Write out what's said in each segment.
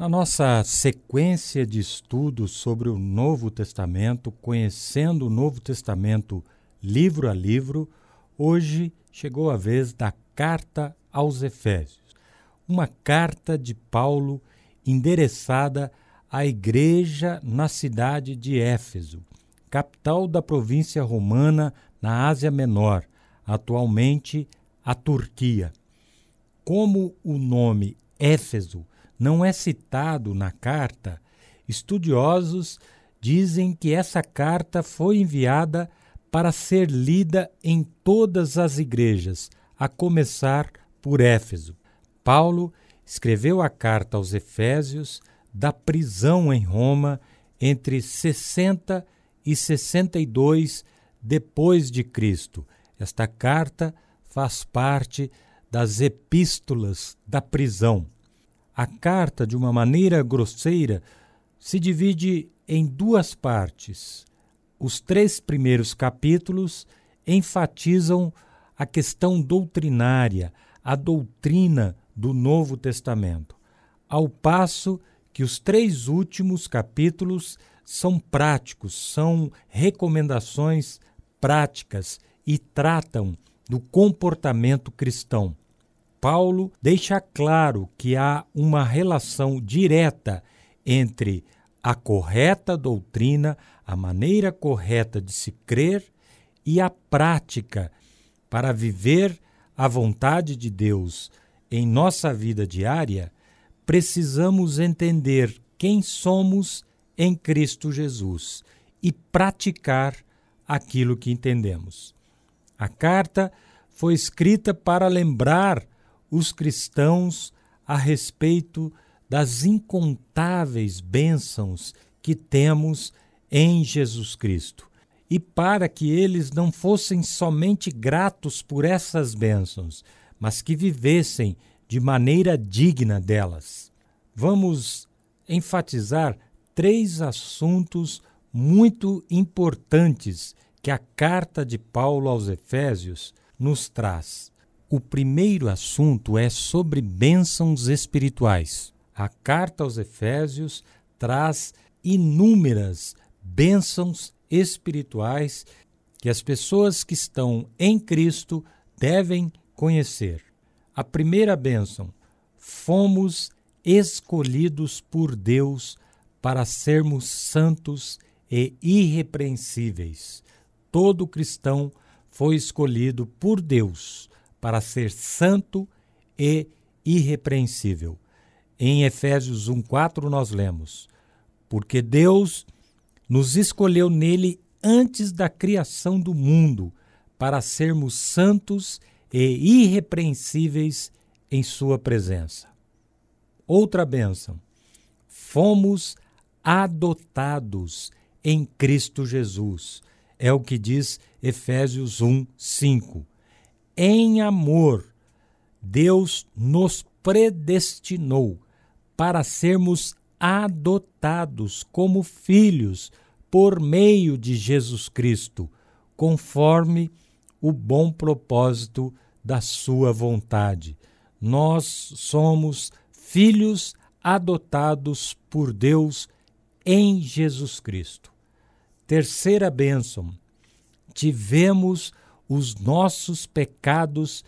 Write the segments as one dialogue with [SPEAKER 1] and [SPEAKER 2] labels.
[SPEAKER 1] Na nossa sequência de estudos sobre o Novo Testamento, conhecendo o Novo Testamento livro a livro, hoje chegou a vez da carta aos Efésios. Uma carta de Paulo endereçada à igreja na cidade de Éfeso, capital da província romana na Ásia Menor, atualmente a Turquia. Como o nome Éfeso não é citado na carta, estudiosos dizem que essa carta foi enviada para ser lida em todas as igrejas, a começar por Éfeso. Paulo escreveu a carta aos Efésios da prisão em Roma entre 60 e 62 depois de Cristo. Esta carta faz parte das epístolas da prisão. A carta, de uma maneira grosseira, se divide em duas partes. Os três primeiros capítulos enfatizam a questão doutrinária, a doutrina do Novo Testamento, ao passo que os três últimos capítulos são práticos, são recomendações práticas e tratam do comportamento cristão. Paulo deixa claro que há uma relação direta entre a correta doutrina, a maneira correta de se crer e a prática para viver a vontade de Deus em nossa vida diária, precisamos entender quem somos em Cristo Jesus e praticar aquilo que entendemos. A carta foi escrita para lembrar os cristãos a respeito das incontáveis bênçãos que temos em Jesus Cristo. E para que eles não fossem somente gratos por essas bênçãos, mas que vivessem de maneira digna delas. Vamos enfatizar três assuntos muito importantes que a carta de Paulo aos Efésios nos traz. O primeiro assunto é sobre bênçãos espirituais. A carta aos Efésios traz inúmeras bênçãos espirituais que as pessoas que estão em Cristo devem conhecer. A primeira bênção: fomos escolhidos por Deus para sermos santos e irrepreensíveis. Todo cristão foi escolhido por Deus para ser santo e irrepreensível. Em Efésios 1:4 nós lemos: Porque Deus nos escolheu nele antes da criação do mundo para sermos santos e irrepreensíveis em sua presença. Outra bênção: fomos adotados em Cristo Jesus. É o que diz Efésios 1, 5 em amor, Deus nos predestinou para sermos adotados como filhos por meio de Jesus Cristo, conforme o bom propósito da Sua vontade. Nós somos filhos adotados por Deus em Jesus Cristo. Terceira bênção: tivemos os nossos pecados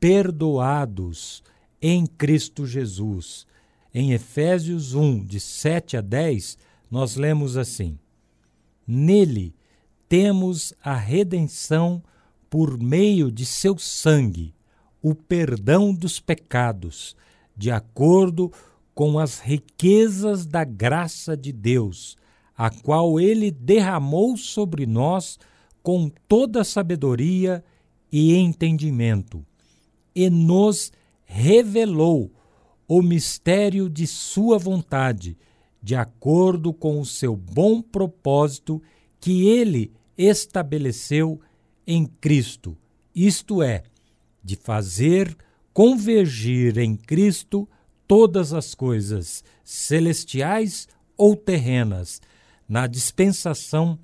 [SPEAKER 1] perdoados em Cristo Jesus. Em Efésios 1, de 7 a 10, nós lemos assim: Nele temos a redenção por meio de seu sangue, o perdão dos pecados, de acordo com as riquezas da graça de Deus, a qual ele derramou sobre nós com toda sabedoria e entendimento, e nos revelou o mistério de Sua vontade, de acordo com o seu bom propósito que Ele estabeleceu em Cristo, isto é, de fazer convergir em Cristo todas as coisas, celestiais ou terrenas, na dispensação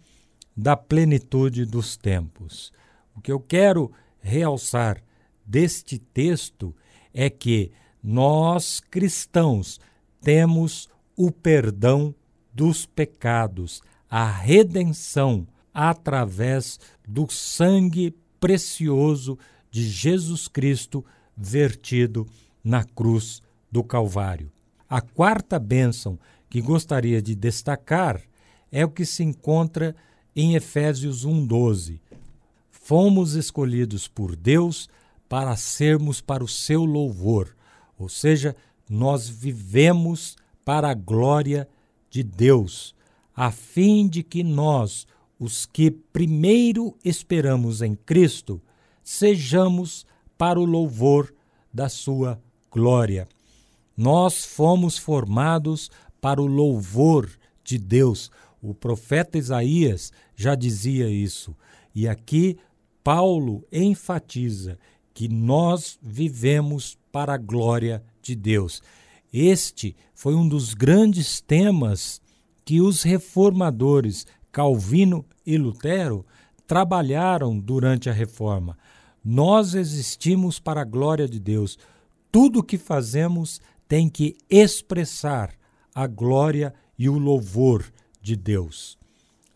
[SPEAKER 1] da plenitude dos tempos. O que eu quero realçar deste texto é que nós cristãos temos o perdão dos pecados, a redenção através do sangue precioso de Jesus Cristo vertido na cruz do Calvário. A quarta bênção que gostaria de destacar é o que se encontra em Efésios 1:12. Fomos escolhidos por Deus para sermos para o seu louvor, ou seja, nós vivemos para a glória de Deus, a fim de que nós, os que primeiro esperamos em Cristo, sejamos para o louvor da sua glória. Nós fomos formados para o louvor de Deus. O profeta Isaías já dizia isso. E aqui Paulo enfatiza que nós vivemos para a glória de Deus. Este foi um dos grandes temas que os reformadores Calvino e Lutero trabalharam durante a reforma. Nós existimos para a glória de Deus. Tudo o que fazemos tem que expressar a glória e o louvor de Deus.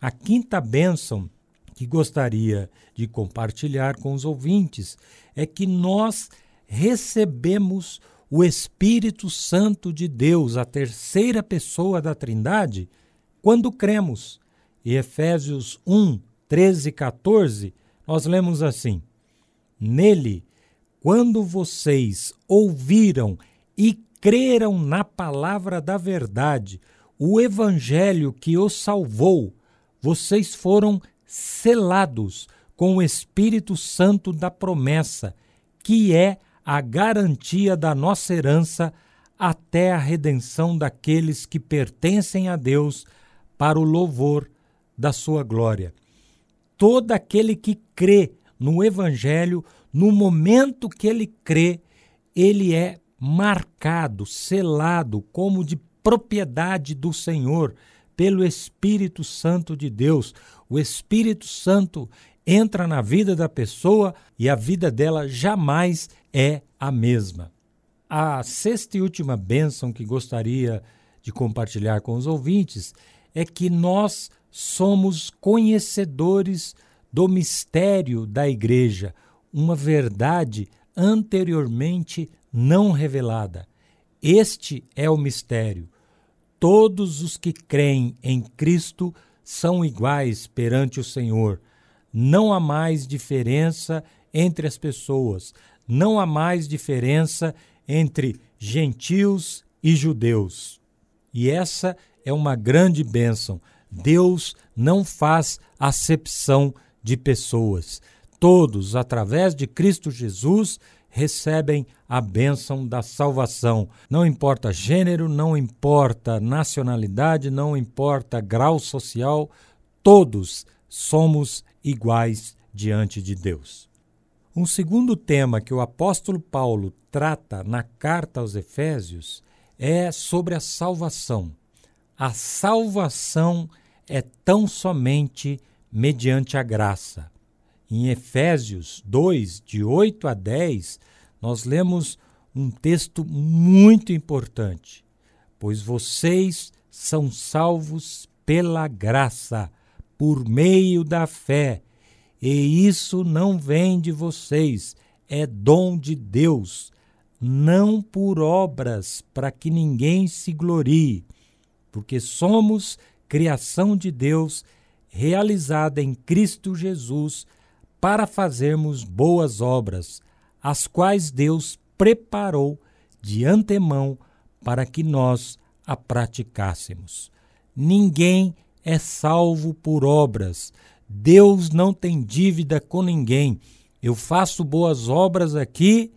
[SPEAKER 1] A quinta bênção que gostaria de compartilhar com os ouvintes é que nós recebemos o Espírito Santo de Deus, a terceira pessoa da Trindade, quando cremos. Em Efésios 1, 13 e 14, nós lemos assim: Nele, quando vocês ouviram e creram na palavra da verdade, o evangelho que os salvou, vocês foram selados com o Espírito Santo da promessa, que é a garantia da nossa herança até a redenção daqueles que pertencem a Deus para o louvor da sua glória. Todo aquele que crê no Evangelho, no momento que ele crê, ele é marcado, selado como de propriedade do Senhor pelo Espírito Santo de Deus. O Espírito Santo entra na vida da pessoa e a vida dela jamais é a mesma. A sexta e última bênção que gostaria de compartilhar com os ouvintes é que nós somos conhecedores do mistério da igreja, uma verdade anteriormente não revelada. Este é o mistério. Todos os que creem em Cristo são iguais perante o Senhor. Não há mais diferença entre as pessoas, não há mais diferença entre gentios e judeus. E essa é uma grande bênção. Deus não faz acepção de pessoas. Todos, através de Cristo Jesus, recebem a bênção da salvação. Não importa gênero, não importa nacionalidade, não importa grau social, todos somos iguais diante de Deus. Um segundo tema que o apóstolo Paulo trata na carta aos Efésios é sobre a salvação. A salvação é tão somente mediante a graça. Em Efésios 2, de 8 a 10, nós lemos um texto muito importante. Pois vocês são salvos pela graça, por meio da fé, e isso não vem de vocês, é dom de Deus, não por obras, para que ninguém se glorie, porque somos criação de Deus, realizada em Cristo Jesus para fazermos boas obras, as quais Deus preparou de antemão para que nós a praticássemos. Ninguém é salvo por obras. Deus não tem dívida com ninguém. Eu faço boas obras aqui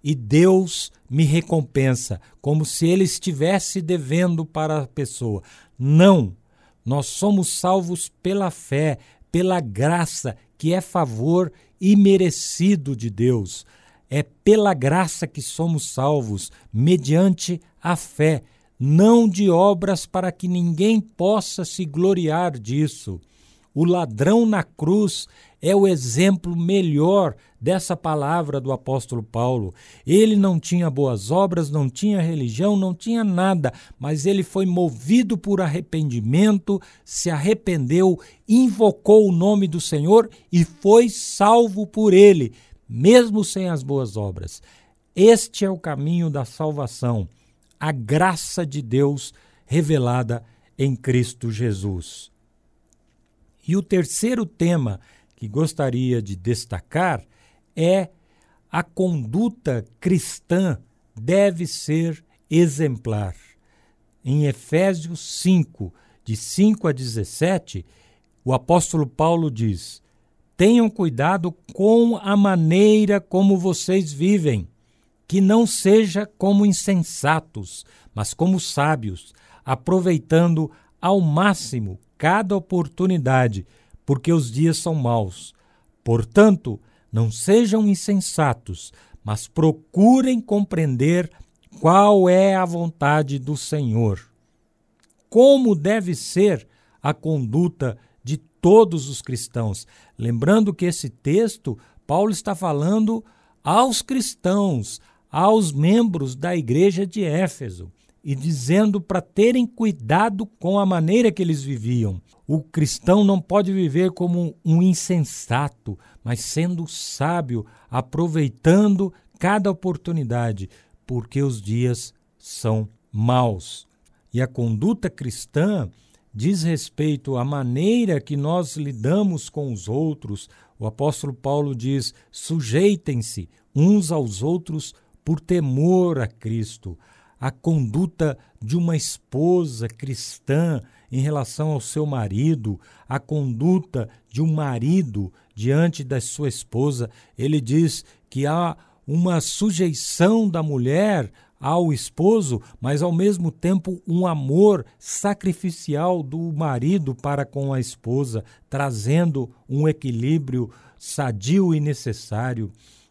[SPEAKER 1] e Deus me recompensa, como se ele estivesse devendo para a pessoa. Não! Nós somos salvos pela fé, pela graça que é favor imerecido de Deus. É pela graça que somos salvos, mediante a fé, não de obras para que ninguém possa se gloriar disso. O ladrão na cruz é o exemplo melhor dessa palavra do apóstolo Paulo. Ele não tinha boas obras, não tinha religião, não tinha nada, mas ele foi movido por arrependimento, se arrependeu, invocou o nome do Senhor e foi salvo por ele, mesmo sem as boas obras. Este é o caminho da salvação, a graça de Deus revelada em Cristo Jesus. E o terceiro tema que gostaria de destacar é a conduta cristã deve ser exemplar. Em Efésios 5, de 5 a 17, o apóstolo Paulo diz: Tenham cuidado com a maneira como vocês vivem, que não seja como insensatos, mas como sábios, aproveitando ao máximo cada oportunidade porque os dias são maus. Portanto, não sejam insensatos, mas procurem compreender qual é a vontade do Senhor. Como deve ser a conduta de todos os cristãos? Lembrando que esse texto, Paulo está falando aos cristãos, aos membros da igreja de Éfeso e dizendo para terem cuidado com a maneira que eles viviam. O cristão não pode viver como um insensato, mas sendo sábio, aproveitando cada oportunidade, porque os dias são maus. E a conduta cristã diz respeito à maneira que nós lidamos com os outros. O apóstolo Paulo diz: sujeitem-se uns aos outros por temor a Cristo a conduta de uma esposa cristã em relação ao seu marido, a conduta de um marido diante da sua esposa. Ele diz que há uma sujeição da mulher ao esposo, mas ao mesmo tempo um amor sacrificial do marido para com a esposa, trazendo um equilíbrio sadio e necessário.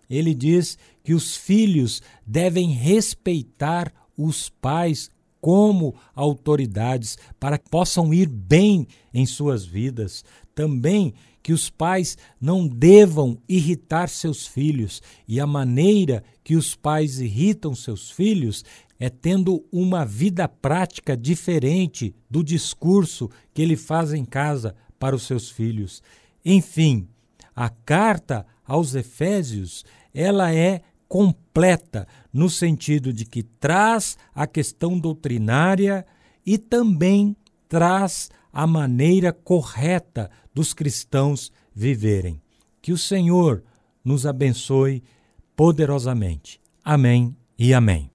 [SPEAKER 1] Ele diz que os filhos devem respeitar os pais como autoridades para que possam ir bem em suas vidas. Também que os pais não devam irritar seus filhos, e a maneira que os pais irritam seus filhos é tendo uma vida prática diferente do discurso que ele faz em casa para os seus filhos. Enfim, a carta aos Efésios, ela é completa, no sentido de que traz a questão doutrinária e também traz a maneira correta dos cristãos viverem. Que o Senhor nos abençoe poderosamente. Amém e amém.